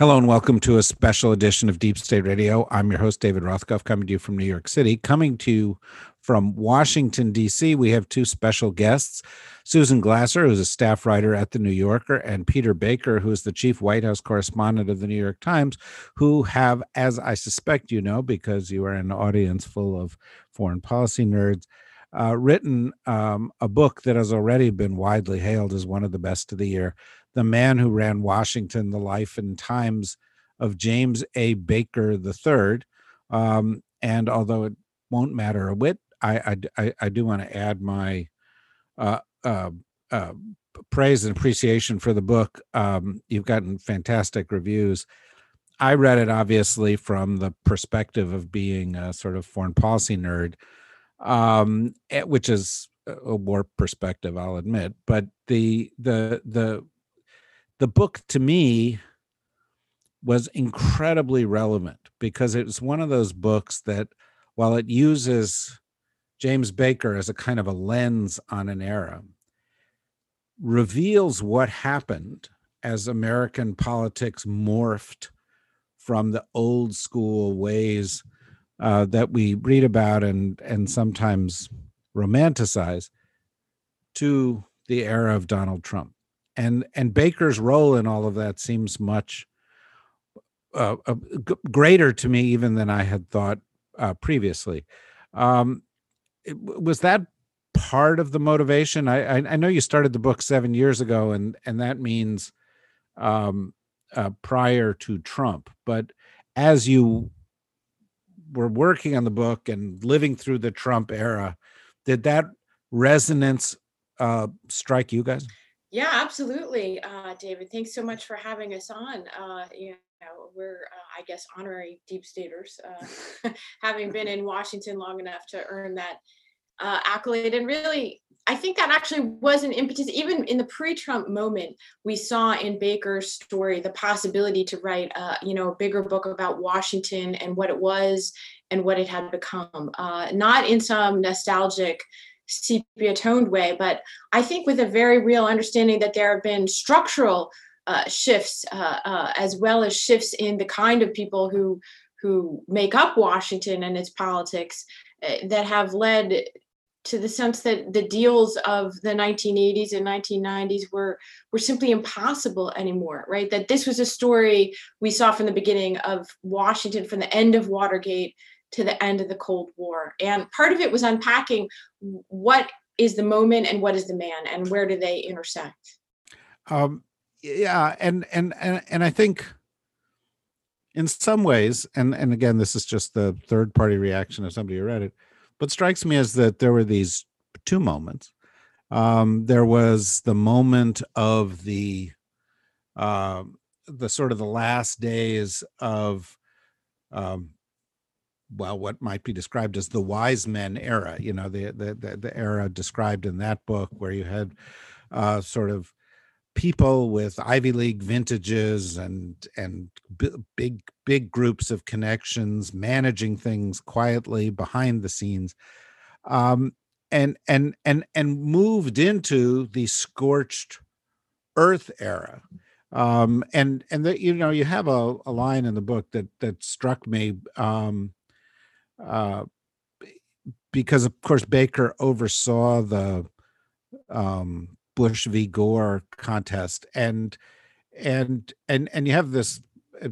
Hello and welcome to a special edition of Deep State Radio. I'm your host, David Rothkopf, coming to you from New York City. Coming to you from Washington, D.C., we have two special guests Susan Glasser, who's a staff writer at The New Yorker, and Peter Baker, who is the chief White House correspondent of The New York Times, who have, as I suspect you know, because you are an audience full of foreign policy nerds, uh, written um, a book that has already been widely hailed as one of the best of the year The Man Who Ran Washington, The Life and Times of James A. Baker III. Um, and although it won't matter a whit, I, I, I do want to add my uh, uh, uh, praise and appreciation for the book. Um, you've gotten fantastic reviews. I read it obviously from the perspective of being a sort of foreign policy nerd um, eh, which is a warped perspective, I'll admit. But the the the the book to me was incredibly relevant because it was one of those books that, while it uses James Baker as a kind of a lens on an era, reveals what happened as American politics morphed from the old school ways uh, that we read about and and sometimes romanticize to the era of Donald Trump. And and Baker's role in all of that seems much uh, uh, g- greater to me even than I had thought uh, previously. Um, it, was that part of the motivation? I, I, I know you started the book seven years ago, and and that means um, uh, prior to Trump. But as you were working on the book and living through the Trump era, did that resonance uh, strike you guys? Yeah, absolutely, uh, David. Thanks so much for having us on. Uh, you know, we're, uh, I guess, honorary deep staters, uh, having been in Washington long enough to earn that uh, accolade. And really, I think that actually was an impetus. Even in the pre-Trump moment, we saw in Baker's story the possibility to write, you know, a bigger book about Washington and what it was and what it had become. Uh, not in some nostalgic, sepia toned way, but I think with a very real understanding that there have been structural uh, shifts uh, uh as well as shifts in the kind of people who who make up Washington and its politics uh, that have led to the sense that the deals of the 1980s and 1990s were were simply impossible anymore right? That this was a story we saw from the beginning of washington from the end of watergate to the end of the cold war. And part of it was unpacking what is the moment and what is the man and where do they intersect. Um yeah and and and, and i think in some ways and and again this is just the third party reaction of somebody who read it what strikes me is that there were these two moments. Um, there was the moment of the uh, the sort of the last days of um, well, what might be described as the wise men era. You know, the the the, the era described in that book where you had uh, sort of people with Ivy League vintages and and big big groups of connections managing things quietly behind the scenes um, and and and and moved into the scorched earth era. Um, and and that you know you have a, a line in the book that that struck me um, uh, because of course Baker oversaw the um, Bush v. Gore contest, and and and and you have this. Uh,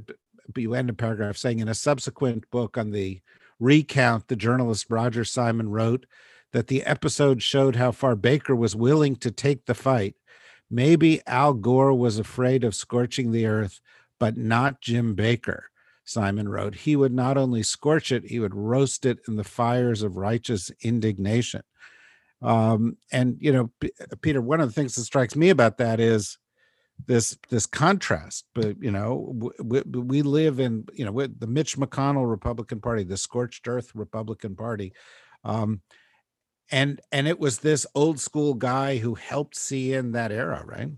you end a paragraph saying in a subsequent book on the recount, the journalist Roger Simon wrote that the episode showed how far Baker was willing to take the fight. Maybe Al Gore was afraid of scorching the earth, but not Jim Baker. Simon wrote, he would not only scorch it, he would roast it in the fires of righteous indignation. Um, and you know, P- uh, Peter, one of the things that strikes me about that is this this contrast but you know we, we live in you know with the mitch mcconnell republican party the scorched earth republican party um and and it was this old school guy who helped see in that era right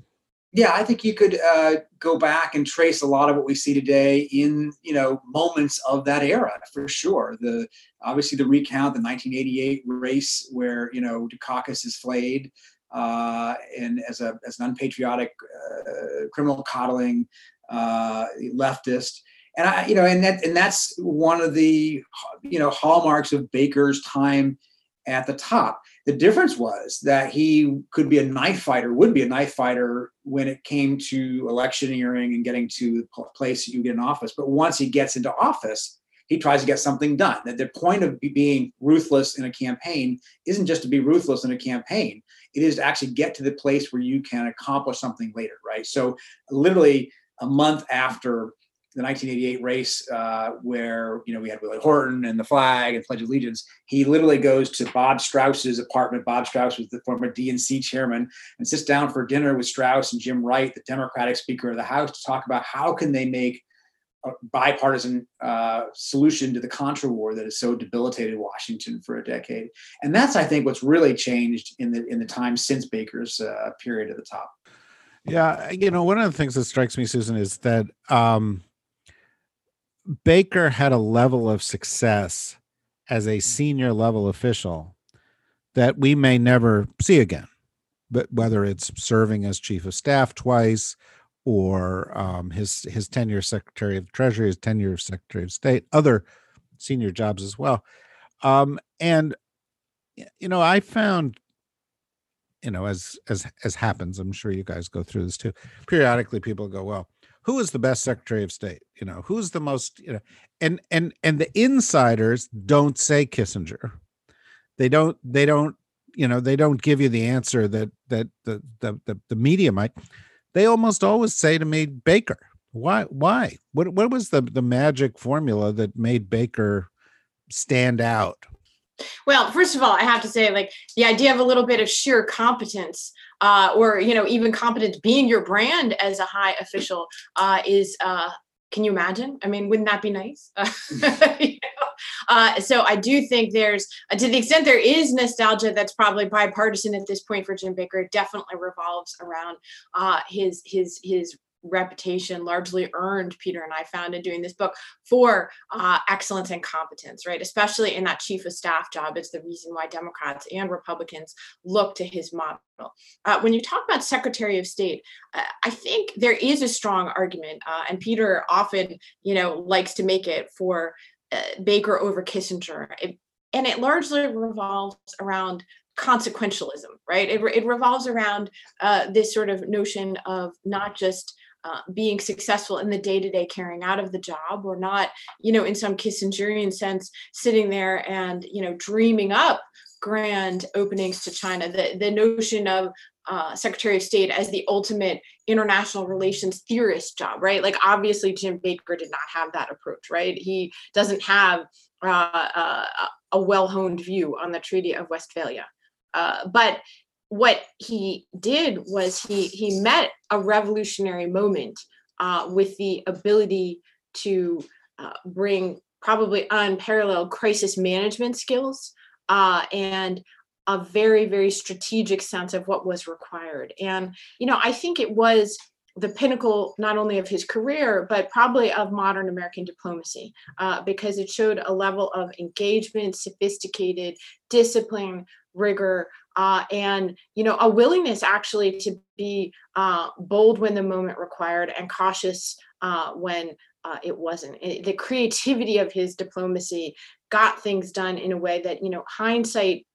yeah i think you could uh, go back and trace a lot of what we see today in you know moments of that era for sure the obviously the recount the 1988 race where you know dukakis is flayed uh, and as a as an unpatriotic, uh, criminal coddling uh, leftist. And I, you know, and that and that's one of the you know hallmarks of Baker's time at the top. The difference was that he could be a knife fighter, would be a knife fighter when it came to electioneering and getting to the place that you get in office. But once he gets into office, he tries to get something done. That the point of being ruthless in a campaign isn't just to be ruthless in a campaign; it is to actually get to the place where you can accomplish something later, right? So, literally a month after the 1988 race, uh, where you know we had Willie Horton and the flag and Pledge of Allegiance, he literally goes to Bob Strauss's apartment. Bob Strauss was the former DNC chairman, and sits down for dinner with Strauss and Jim Wright, the Democratic Speaker of the House, to talk about how can they make a bipartisan uh, solution to the Contra war that has so debilitated Washington for a decade. And that's, I think, what's really changed in the in the time since Baker's uh, period at the top. Yeah, you know, one of the things that strikes me, Susan, is that um, Baker had a level of success as a senior level official that we may never see again. But whether it's serving as chief of staff twice, or um, his his tenure as Secretary of Treasury, his tenure as Secretary of State, other senior jobs as well. Um, and you know, I found, you know, as as as happens, I'm sure you guys go through this too. Periodically, people go, "Well, who is the best Secretary of State? You know, who's the most?" You know, and and and the insiders don't say Kissinger. They don't. They don't. You know, they don't give you the answer that that the the the, the media might they almost always say to me, Baker. Why? Why? What? What was the the magic formula that made Baker stand out? Well, first of all, I have to say, like the idea of a little bit of sheer competence, uh, or you know, even competence being your brand as a high official, uh, is uh, can you imagine? I mean, wouldn't that be nice? you know? uh, so I do think there's, uh, to the extent there is nostalgia that's probably bipartisan at this point for Jim Baker, it definitely revolves around uh, his his his reputation largely earned peter and i found in doing this book for uh, excellence and competence right? Especially in that chief of staff job it's the reason why democrats and republicans look to his model. Uh, when you talk about secretary of state uh, i think there is a strong argument uh, and peter often you know likes to make it for uh, baker over kissinger. It, and it largely revolves around consequentialism, right? It, it revolves around uh, this sort of notion of not just uh, being successful in the day-to-day carrying out of the job or not you know in some kissingerian sense sitting there and you know dreaming up grand openings to china. The, the notion of uh, secretary of state as the ultimate international relations theorist job right? Like obviously jim baker did not have that approach right? He doesn't have uh, uh a well-honed view on the treaty of westphalia. Uh, but what he did was he he met a revolutionary moment uh, with the ability to uh, bring probably unparalleled crisis management skills uh, and a very very strategic sense of what was required. And you know i think it was the pinnacle not only of his career but probably of modern american diplomacy uh, because it showed a level of engagement sophisticated discipline rigor uh, and you know a willingness actually to be uh, bold when the moment required and cautious uh, when uh, it wasn't. It, the creativity of his diplomacy got things done in a way that you know hindsight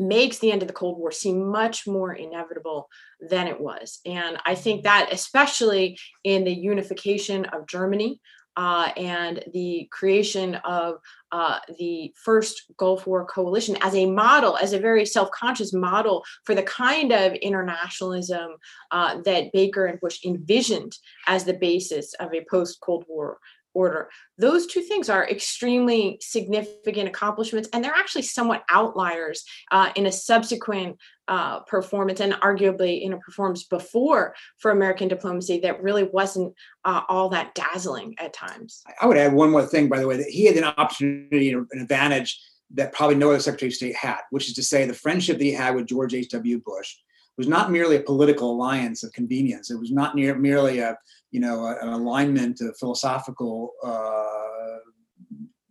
makes the end of the cold war seem much more inevitable than it was. And i think that especially in the unification of germany uh, and the creation of uh, the first Gulf War coalition as a model, as a very self conscious model for the kind of internationalism uh, that Baker and Bush envisioned as the basis of a post Cold War order. Those two things are extremely significant accomplishments, and they're actually somewhat outliers uh, in a subsequent uh, performance and arguably in a performance before for American diplomacy that really wasn't uh, all that dazzling at times. I would add one more thing, by the way, that he had an opportunity, an advantage that probably no other Secretary of State had, which is to say the friendship that he had with George H.W. Bush was not merely a political alliance of convenience. It was not near, merely a, you know, an alignment of philosophical, uh,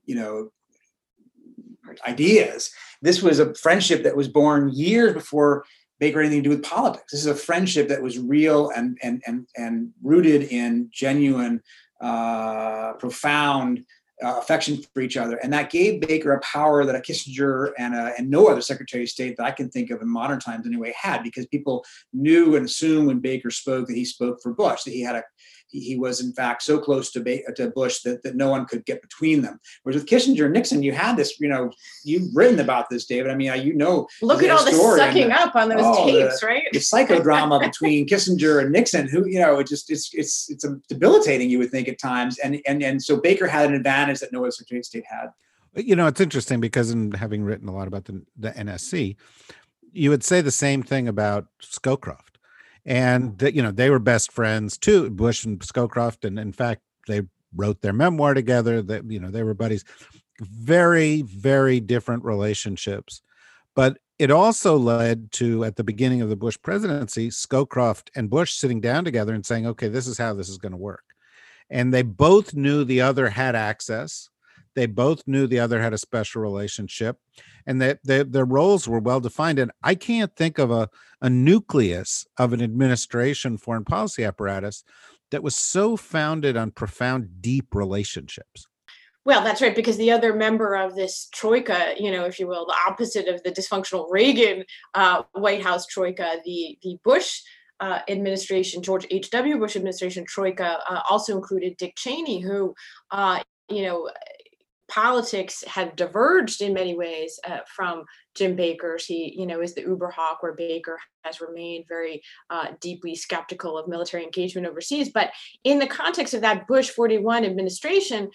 you know, ideas. This was a friendship that was born years before Baker had anything to do with politics. This is a friendship that was real and and and and rooted in genuine, uh, profound uh, affection for each other, and that gave Baker a power that a Kissinger and a, and no other Secretary of State that I can think of in modern times anyway had, because people knew and assumed when Baker spoke that he spoke for Bush, that he had a he, he was in fact so close to, ba- to Bush that, that no one could get between them. Whereas with Kissinger and Nixon, you had this, you know, you've written about this, David. I mean, you know, look at all the sucking up on those oh, tapes, the, right? The psychodrama between Kissinger and Nixon, who, you know, it just it's it's it's debilitating, you would think at times. And and and so Baker had an advantage that no other Secretary of State had. You know, it's interesting because in having written a lot about the, the NSC, you would say the same thing about Scowcroft and you know they were best friends too bush and scowcroft. And in fact they wrote their memoir together. That you know they were buddies. Very very different relationships. But it also led to at the beginning of the bush presidency scowcroft and bush sitting down together and saying okay this is how this is going to work. And they both knew the other had access they both knew the other had a special relationship and that their, roles were well defined. And I can't think of a, a nucleus of an administration foreign policy apparatus that was so founded on profound, deep relationships. Well, that's right, because the other member of this troika, you know, if you will, the opposite of the dysfunctional Reagan uh, White House troika, the the Bush uh, administration, George H.W. Bush administration troika, uh, also included Dick Cheney, who, uh, you know, politics have diverged in many ways uh, from Jim Baker's. He, you know, is the Uber hawk where Baker has remained very uh, deeply skeptical of military engagement overseas. But in the context of that Bush 41 administration,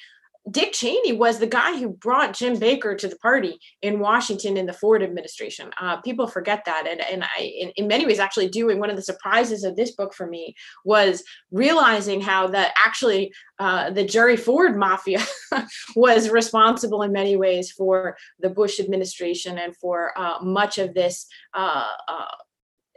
Dick Cheney was the guy who brought Jim Baker to the party in Washington in the Ford administration. Uh, people forget that, and and I, in, in many ways, actually doing one of the surprises of this book for me was realizing how that actually uh, the Jerry Ford mafia was responsible in many ways for the Bush administration and for uh, much of this uh, uh,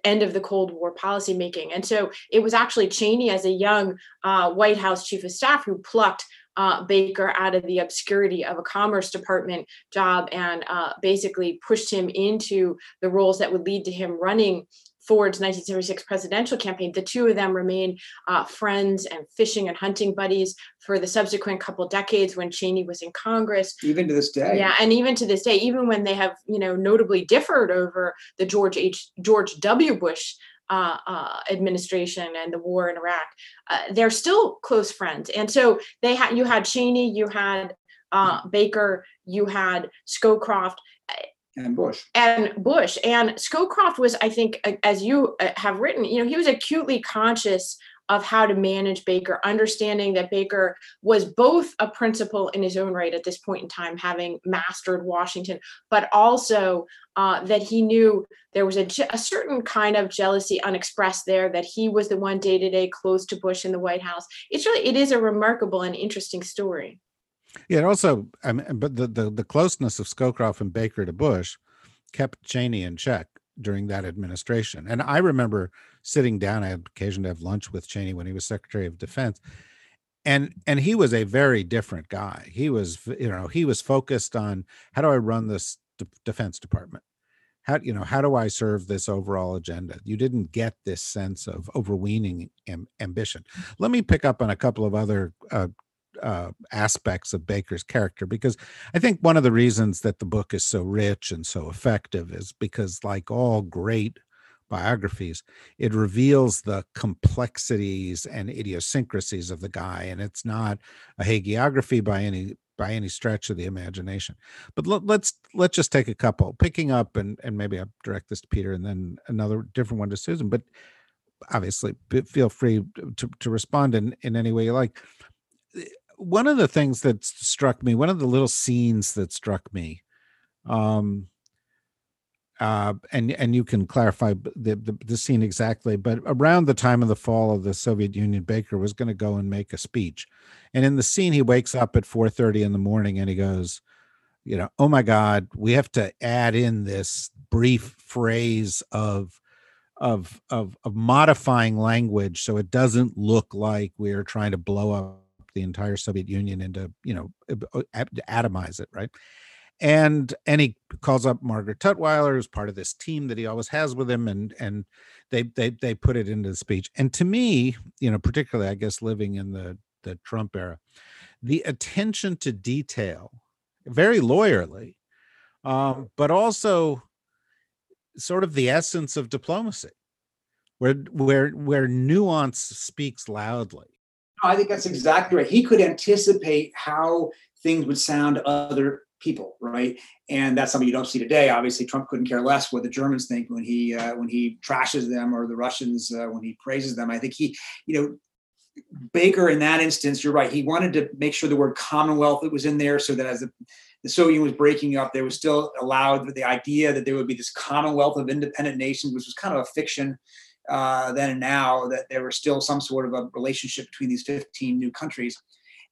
end of the Cold War policymaking. And so it was actually Cheney, as a young uh, White House chief of staff, who plucked uh, Baker out of the obscurity of a Commerce Department job and uh, basically pushed him into the roles that would lead to him running Ford's 1976 presidential campaign. The two of them remained uh, friends and fishing and hunting buddies for the subsequent couple decades when Cheney was in Congress. Even to this day. Yeah, and even to this day, even when they have, you know, notably differed over the George H. George W. Bush uh, uh, administration and the war in Iraq, uh, they're still close friends. And so they had you had Cheney, you had uh, Baker, you had Scowcroft. And Bush. And Bush. And Scowcroft was, I think, as you uh, have written, you know, he was acutely conscious of how to manage Baker, understanding that Baker was both a principal in his own right at this point in time, having mastered Washington, but also uh, that he knew there was a, a, certain kind of jealousy unexpressed there, that he was the one day to day close to Bush in the White House. It's really, it is a remarkable and interesting story. Yeah, also, I mean, but the, the, the closeness of Scowcroft and Baker to Bush kept Cheney in check during that administration. And I remember sitting down, I had occasion to have lunch with Cheney when he was Secretary of Defense. And and he was a very different guy. He was, you know, he was focused on how do I run this D- Defense Department? How you know how do I serve this overall agenda? You didn't get this sense of overweening am- ambition. Let me pick up on a couple of other uh, uh, aspects of Baker's character because I think one of the reasons that the book is so rich and so effective is because, like all great biographies, it reveals the complexities and idiosyncrasies of the guy, and it's not a hagiography by any by any stretch of the imagination. But let, let's let's just take a couple, picking up and and maybe I'll direct this to Peter and then another different one to Susan. But obviously, feel free to to respond in in any way you like one of the things that struck me, one of the little scenes that struck me, um, uh, and and you can clarify the, the, the scene exactly, but around the time of the fall of the Soviet Union, Baker was going to go and make a speech, and in the scene he wakes up at four thirty in the morning and he goes, you know, oh my God, we have to add in this brief phrase of of of of modifying language so it doesn't look like we're trying to blow up the entire Soviet Union into you know atomize it, right? And and he calls up Margaret Tutwiler, who's part of this team that he always has with him, and and they they they put it into the speech. And to me, you know, particularly I guess living in the the Trump era, the attention to detail, very lawyerly, um, but also sort of the essence of diplomacy, where where where nuance speaks loudly. I think that's exactly right. He could anticipate how things would sound to other people, right? And that's something you don't see today. Obviously, Trump couldn't care less what the Germans think when he uh, when he trashes them, or the Russians uh, when he praises them. I think he, you know, Baker in that instance, you're right. He wanted to make sure the word Commonwealth that was in there, so that as the, the Soviet Union was breaking up, there was still allowed the idea that there would be this Commonwealth of independent nations, which was kind of a fiction uh, then and now. That there was still some sort of a relationship between these 15 new countries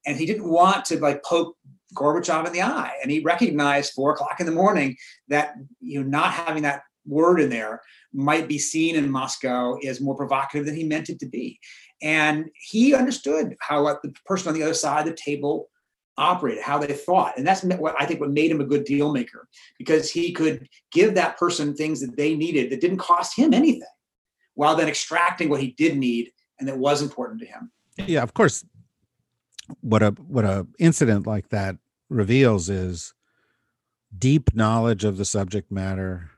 and he didn't want to like poke Gorbachev in the eye. And he recognized four o'clock in the morning that you know not having that word in there might be seen in Moscow as more provocative than he meant it to be. And he understood how the person on the other side of the table operated, how they thought. And that's what I think what made him a good deal maker because he could give that person things that they needed that didn't cost him anything while then extracting what he did need and that was important to him. Yeah, of course, what a what a incident like that reveals is deep knowledge of the subject matter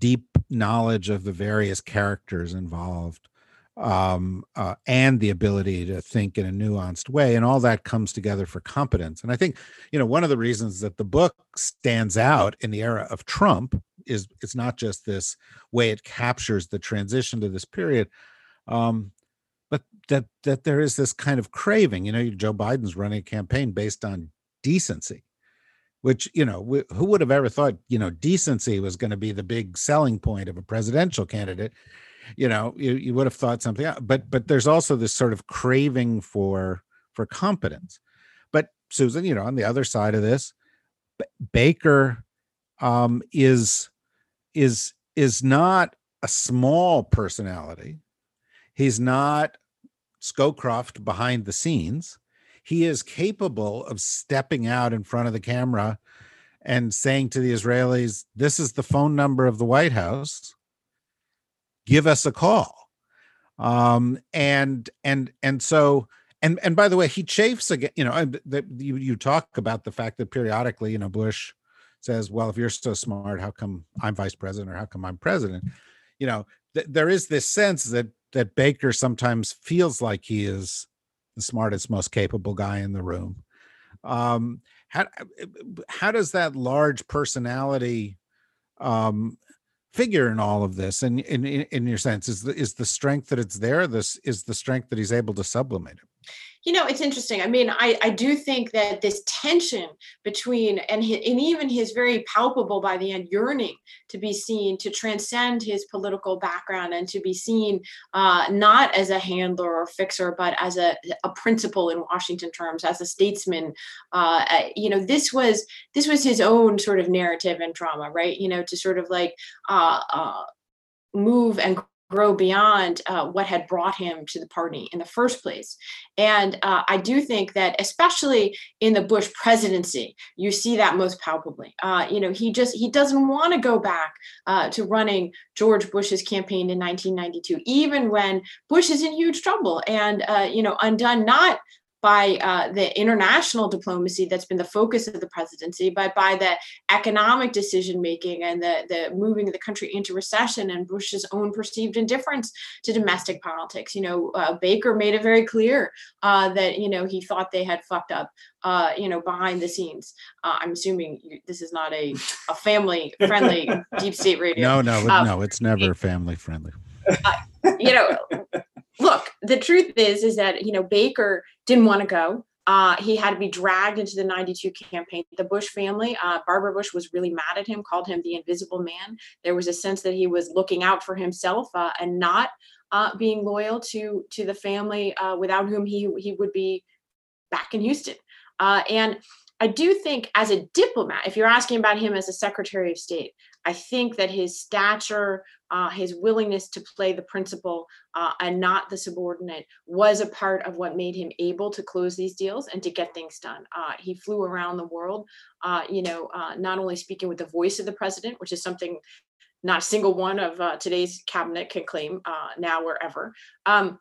deep knowledge of the various characters involved um, uh, and the ability to think in a nuanced way and all that comes together for competence. And i think you know one of the reasons that the book stands out in the era of trump is it's not just this way it captures the transition to this period um, that that there is this kind of craving you know joe biden's running a campaign based on decency which you know who would have ever thought you know decency was going to be the big selling point of a presidential candidate you know you, you would have thought something else. but but there's also this sort of craving for for competence but susan you know on the other side of this baker um is is is not a small personality He's not Scowcroft behind the scenes. He is capable of stepping out in front of the camera and saying to the Israelis, This is the phone number of the White House. Give us a call. Um, and and and so and and by the way, he chafes again. You know, you you talk about the fact that periodically, you know, Bush says, "Well, if you're so smart, how come I'm vice president, or how come I'm president?" You know, th- there is this sense that that Baker sometimes feels like he is the smartest, most capable guy in the room. Um, how how does that large personality um, figure in all of this? And in, in, in your sense, is the is the strength that it's there? This is the strength that he's able to sublimate it. You know, it's interesting. I mean, I, I do think that this tension between and his, and even his very palpable by the end yearning to be seen to transcend his political background and to be seen uh, not as a handler or fixer, but as a, a principal in Washington terms, as a statesman. Uh, you know, this was this was his own sort of narrative and trauma right? You know, to sort of like uh, uh move and grow beyond uh, what had brought him to the party in the first place. And uh, I do think that, especially in the Bush presidency, you see that most palpably. Uh, you know, he just he doesn't want to go back uh, to running George Bush's campaign in 1992, even when Bush is in huge trouble and uh, you know undone not by uh, the international diplomacy that's been the focus of the presidency, but by the economic decision making and the, the moving of the country into recession and Bush's own perceived indifference to domestic politics. You know, uh, Baker made it very clear uh, that you know he thought they had fucked up. Uh, you know, behind the scenes. Uh, I'm assuming this is not a, a family friendly deep state radio. No, no, um, no, it's never family friendly. Uh, you know, look, the truth is, is that you know Baker didn't want to go. Uh, he had to be dragged into the 92 campaign. The Bush family, uh, Barbara Bush was really mad at him, called him the invisible man. There was a sense that he was looking out for himself uh, and not uh, being loyal to to the family uh, without whom he he would be back in Houston. Uh, and I do think, as a diplomat, if you're asking about him as a Secretary of State, I think that his stature, uh, his willingness to play the principal uh, and not the subordinate was a part of what made him able to close these deals and to get things done. Uh, he flew around the world, uh, you know, uh, not only speaking with the voice of the president, which is something not a single one of uh, today's cabinet can claim now or ever. Um,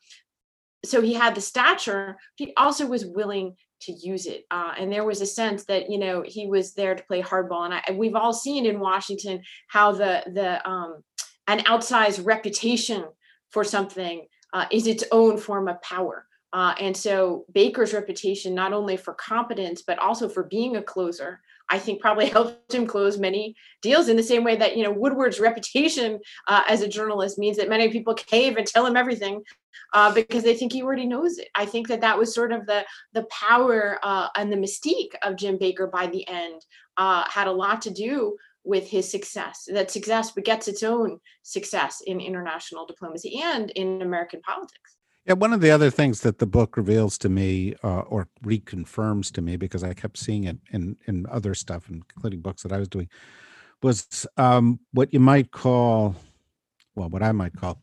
so he had the stature. He also was willing to use it. Uh, and there was a sense that you know he was there to play hardball. And, I, we've all seen in Washington how the the um, an outsized reputation for something uh, is its own form of power. Uh, and so Baker's reputation, not only for competence but also for being a closer, I think probably helped him close many deals in the same way that you know Woodward's reputation uh, as a journalist means that many people cave and tell him everything uh, because they think he already knows it. I think that that was sort of the the power uh, and the mystique of Jim Baker by the end uh, had a lot to do with his success. That success begets its own success in international diplomacy and in American politics. Yeah, one of the other things that the book reveals to me, uh, or reconfirms to me, because I kept seeing it in in other stuff, including books that I was doing, was um, what you might call, well, what I might call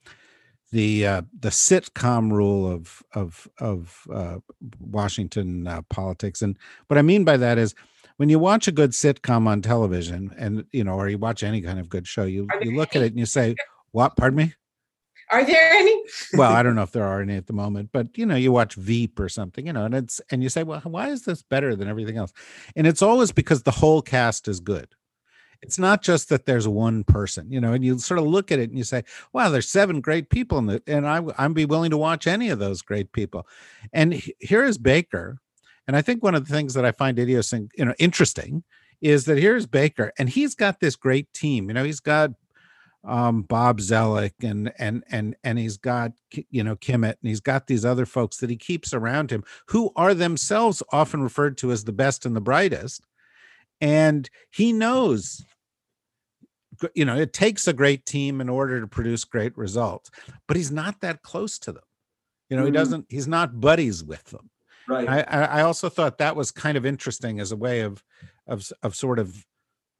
the uh, the sitcom rule of of of uh, Washington uh, politics, and what I mean by that is when you watch a good sitcom on television, and you know, or you watch any kind of good show, you you look at it and you say, "What? Pardon me." Are there any? well, I don't know if there are any at the moment, but you know, you watch Veep or something, you know, and it's and you say, well, why is this better than everything else? And it's always because the whole cast is good. It's not just that there's one person, you know, and you sort of look at it and you say, wow, there's seven great people in it, and I I'd be willing to watch any of those great people. And here is Baker, and I think one of the things that I find idiosyncratic, you know, interesting is that here's Baker, and he's got this great team. You know, he's got um, Bob Zoellick and and and and he's got you know Kimmitt and he's got these other folks that he keeps around him who are themselves often referred to as the best and the brightest, and he knows. You know, it takes a great team in order to produce great results, but he's not that close to them. You know, mm-hmm. he doesn't. He's not buddies with them. Right. I, I also thought that was kind of interesting as a way of of of sort of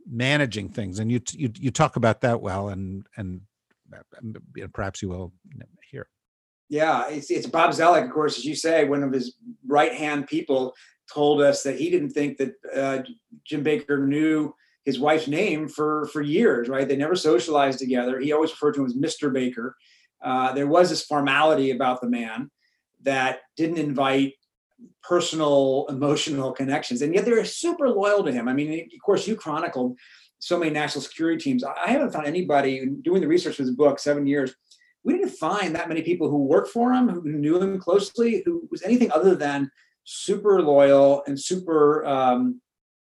managing things and you you you talk about that well and and uh, perhaps you will here yeah it's, it's bob zoellick of course as you say one of his right hand people told us that he didn't think that uh, jim baker knew his wife's name for for years right? They never socialized together. He always referred to him as mr baker. Uh, there was this formality about the man that didn't invite personal emotional connections and yet they're super loyal to him. I mean of course you chronicled so many national security teams. I haven't found anybody doing the research for this book seven years we didn't find that many people who worked for him who knew him closely who was anything other than super loyal and super um,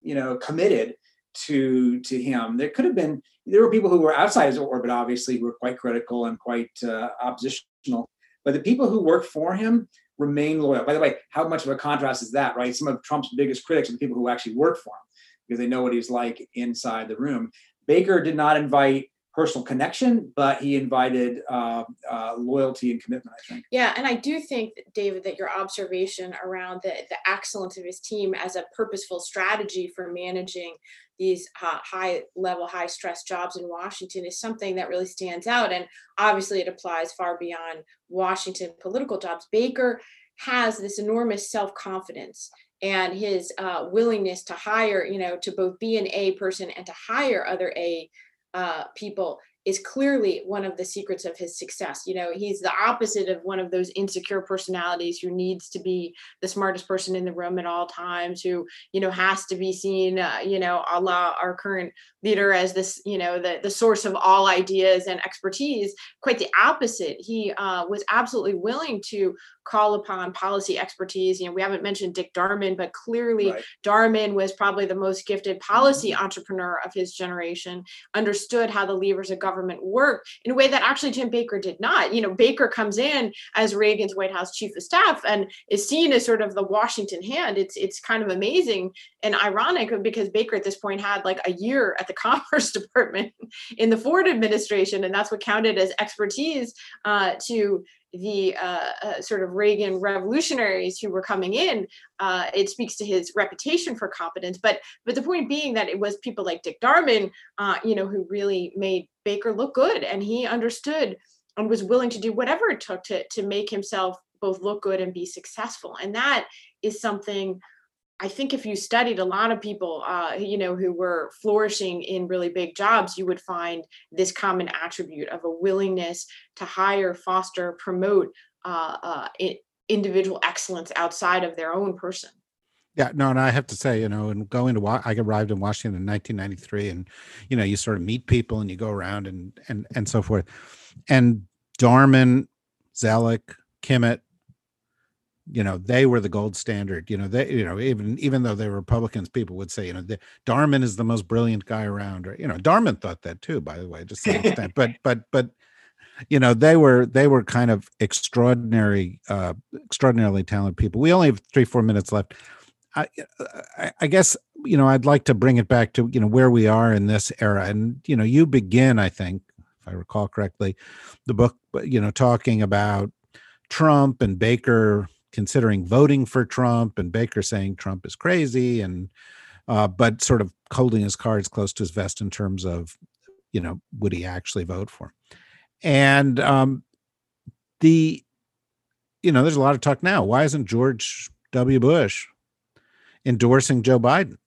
you know committed to to him there could have been there were people who were outside his orbit obviously who were quite critical and quite uh, oppositional but the people who worked for him remain loyal. By the way, how much of a contrast is that, right? Some of Trump's biggest critics are the people who actually work for him because they know what he's like inside the room. Baker did not invite personal connection, but he invited uh, uh, loyalty and commitment, I think. Yeah, and I do think, David, that your observation around the, the excellence of his team as a purposeful strategy for managing these uh, high level, high stress jobs in Washington is something that really stands out. And obviously, it applies far beyond Washington political jobs. Baker has this enormous self confidence and his uh, willingness to hire, you know, to both be an A person and to hire other A uh, people is clearly one of the secrets of his success. You know, he's the opposite of one of those insecure personalities who needs to be the smartest person in the room at all times, who, you know, has to be seen, uh, you know, a la our current leader as this, you know, the, the source of all ideas and expertise. Quite the opposite. He uh, was absolutely willing to call upon policy expertise. You know, we haven't mentioned Dick Darman, but clearly right. Darman was probably the most gifted policy mm-hmm. entrepreneur of his generation, understood how the levers of government work in a way that actually Jim Baker did not. You know, Baker comes in as Reagan's White House chief of staff and is seen as sort of the Washington hand. It's it's kind of amazing and ironic because Baker at this point had like a year at the Commerce Department in the Ford administration, and that's what counted as expertise uh, to the uh, uh, sort of Reagan revolutionaries who were coming in, uh, it speaks to his reputation for competence. But but the point being that it was people like Dick Darman, uh, you know, who really made Baker look good, and he understood and was willing to do whatever it took to to make himself both look good and be successful. And that is something I think if you studied a lot of people, uh, you know, who were flourishing in really big jobs, you would find this common attribute of a willingness to hire, foster, promote uh, uh, individual excellence outside of their own person. Yeah, no, and I have to say, you know, and going to I arrived in Washington in 1993, and you know, you sort of meet people and you go around and and and so forth, and Darman, Zoellick, Kimmitt, you know they were the gold standard you know they you know even even though they were republicans people would say you know the, darman is the most brilliant guy around or you know darman thought that too by the way to some extent but but but you know they were they were kind of extraordinary uh extraordinarily talented people we only have three four minutes left I, I, I guess you know I'd like to bring it back to you know where we are in this era, and you know you begin, I think, if I recall correctly, the book, you know, talking about Trump and Baker considering voting for Trump and Baker saying Trump is crazy and uh, but sort of holding his cards close to his vest in terms of you know would he actually vote for him? And um, the you know there's a lot of talk now. Why isn't George W. Bush endorsing Joe Biden?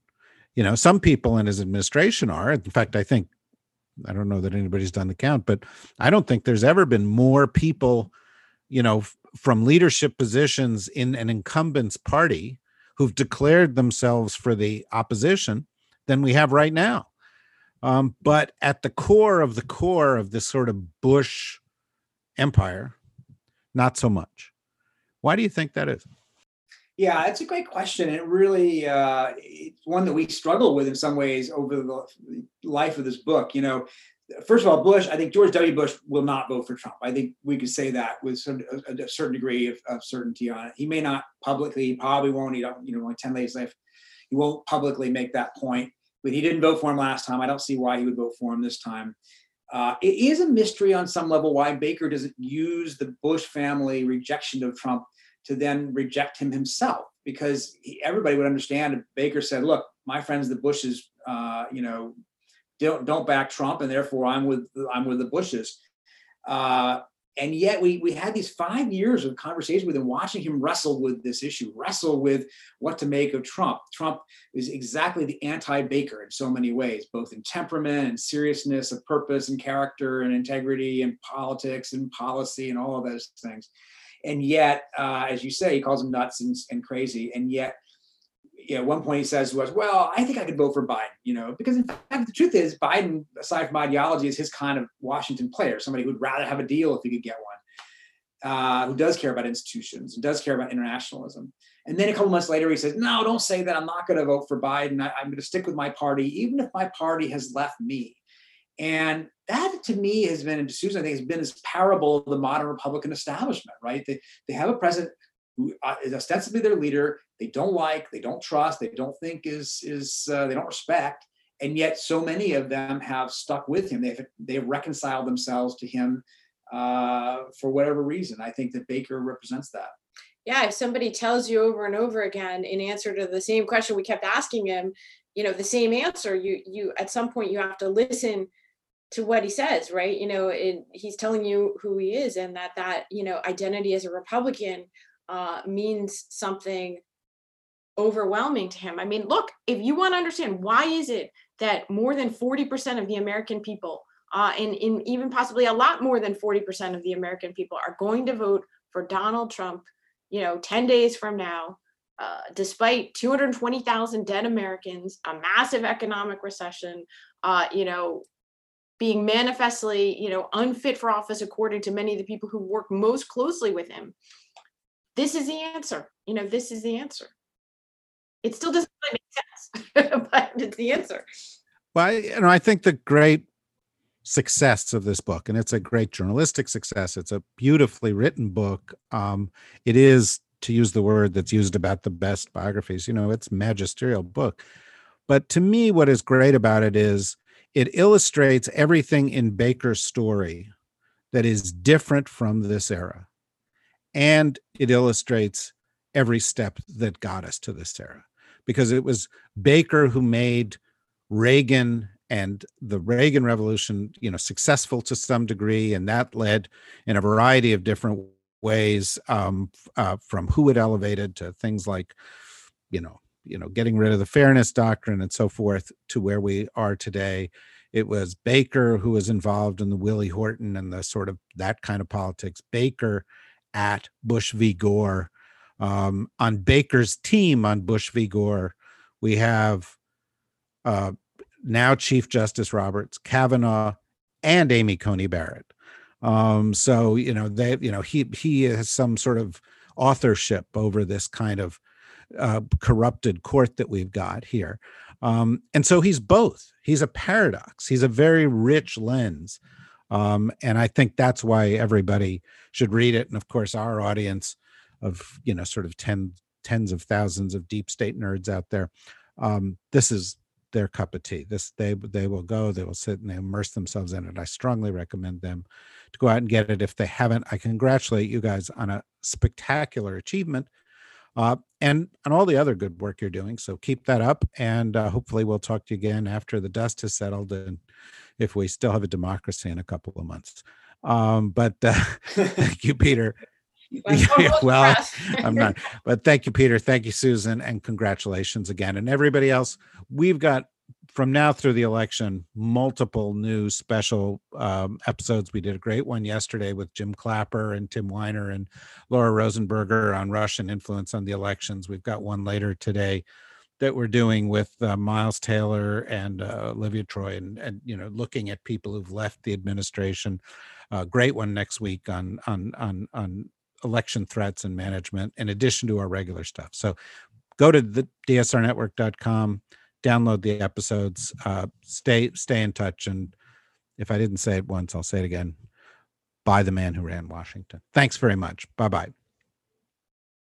You know some people in his administration are. In fact I think I don't know that anybody's done the count but I don't think there's ever been more people you know from leadership positions in an incumbent's party who've declared themselves for the opposition than we have right now. Um, but at the core of the core of this sort of Bush empire, not so much. Why do you think that is? Yeah, it's a great question. It really uh, it's one that we struggle with in some ways over the life of this book. You know, first of all, Bush, I think George W. Bush will not vote for Trump. I think we could say that with some, a, a, certain degree of, of, certainty on it. He may not publicly, he probably won't. He don't, you know, only 10 days left. He won't publicly make that point. But he didn't vote for him last time. I don't see why he would vote for him this time. Uh, it is a mystery on some level why Baker doesn't use the Bush family rejection of Trump to then reject him himself, because he, everybody would understand if Baker said, "Look, my friends, the Bushes, uh, you know, don't don't back Trump, and therefore I'm with I'm with the Bushes. Uh, and yet we we had these five years of conversation with him, watching him wrestle with this issue, wrestle with what to make of Trump. Trump is exactly the anti-Baker in so many ways, both in temperament and seriousness of purpose and character and integrity and politics and policy and all of those things. And yet, uh, as you say, he calls him nuts and, and crazy. And yet, you know, at one point he says us, "Well, I think I could vote for Biden," you know, because in fact the truth is Biden, aside from ideology, is his kind of Washington player, somebody who'd rather have a deal if he could get one, uh, who does care about institutions, and does care about internationalism. And then a couple months later, he says, "No, don't say that. I'm not going to vote for Biden. I, I'm going to stick with my party, even if my party has left me." And that to me has been, and Susan, I think, has been this parable of the modern Republican establishment, right? They, they have a president who uh, ostensibly their leader, they don't like, they don't trust, they don't think is is uh, they don't respect, and yet so many of them have stuck with him. They've they've reconciled themselves to him uh, for whatever reason. I think that Baker represents that. Yeah, if somebody tells you over and over again in answer to the same question we kept asking him, you know, the same answer, you you at some point you have to listen to what he says, right? You know, it, he's telling you who he is and that that, you know, identity as a Republican uh, means something overwhelming to him. I mean, look, if you want to understand why is it that more than 40% of the American people, uh, and, and even possibly a lot more than 40% of the American people are going to vote for Donald Trump, you know, 10 days from now, uh, despite 220,000 dead Americans, a massive economic recession, uh, you know, being manifestly, you know, unfit for office according to many of the people who work most closely with him this is the answer. You know, this is the answer. It still doesn't really make sense, but it's the answer. Well, I, you know, I think the great success of this book, and it's a great journalistic success. It's a beautifully written book. Um, it is, to use the word that's used about the best biographies, you know, it's magisterial book. But to me, what is great about it is it illustrates everything in Baker's story that is different from this era. And it illustrates every step that got us to this era because it was Baker who made Reagan and the Reagan Revolution, you know, successful to some degree, and that led in a variety of different ways, um, uh, from who it elevated to things like, you know, you know, getting rid of the fairness doctrine and so forth, to where we are today. It was Baker who was involved in the Willie Horton and the sort of that kind of politics. Baker at Bush v. Gore. Um, on Baker's team on Bush v. Gore, we have uh, now Chief Justice Roberts, Kavanaugh, and Amy Coney Barrett. Um, so you know they, you know he he has some sort of authorship over this kind of uh, corrupted court that we've got here. Um, and so he's both. He's a paradox. He's a very rich lens. Um, and I think that's why everybody should read it. And of course, our audience of, you know, sort of 10, tens of thousands of deep state nerds out there. Um, this is their cup of tea. This they they will go, they will sit and they immerse themselves in it. I strongly recommend them to go out and get it. If they haven't, I congratulate you guys on a spectacular achievement. Uh, and on all the other good work you're doing. So keep that up, and uh, hopefully we'll talk to you again after the dust has settled, and if we still have a democracy in a couple of months. Um, but uh, thank you, Peter. Yeah, well, I'm not, but thank you, Peter. Thank you, Susan, and congratulations again. And everybody else, we've got from now through the election multiple new special um, episodes. We did a great one yesterday with Jim Clapper and Tim Weiner and Laura Rosenberger on Russian influence on the elections. We've got one later today that we're doing with uh, Miles Taylor and uh, Olivia Troye, and, and you know, looking at people who've left the administration. Uh, great one next week on on on on election threats and management, in addition to our regular stuff. So go to the dsrnetwork.com, download the episodes, uh, stay stay in touch, and if I didn't say it once, I'll say it again. Buy the man who ran Washington. Thanks very much. Bye bye.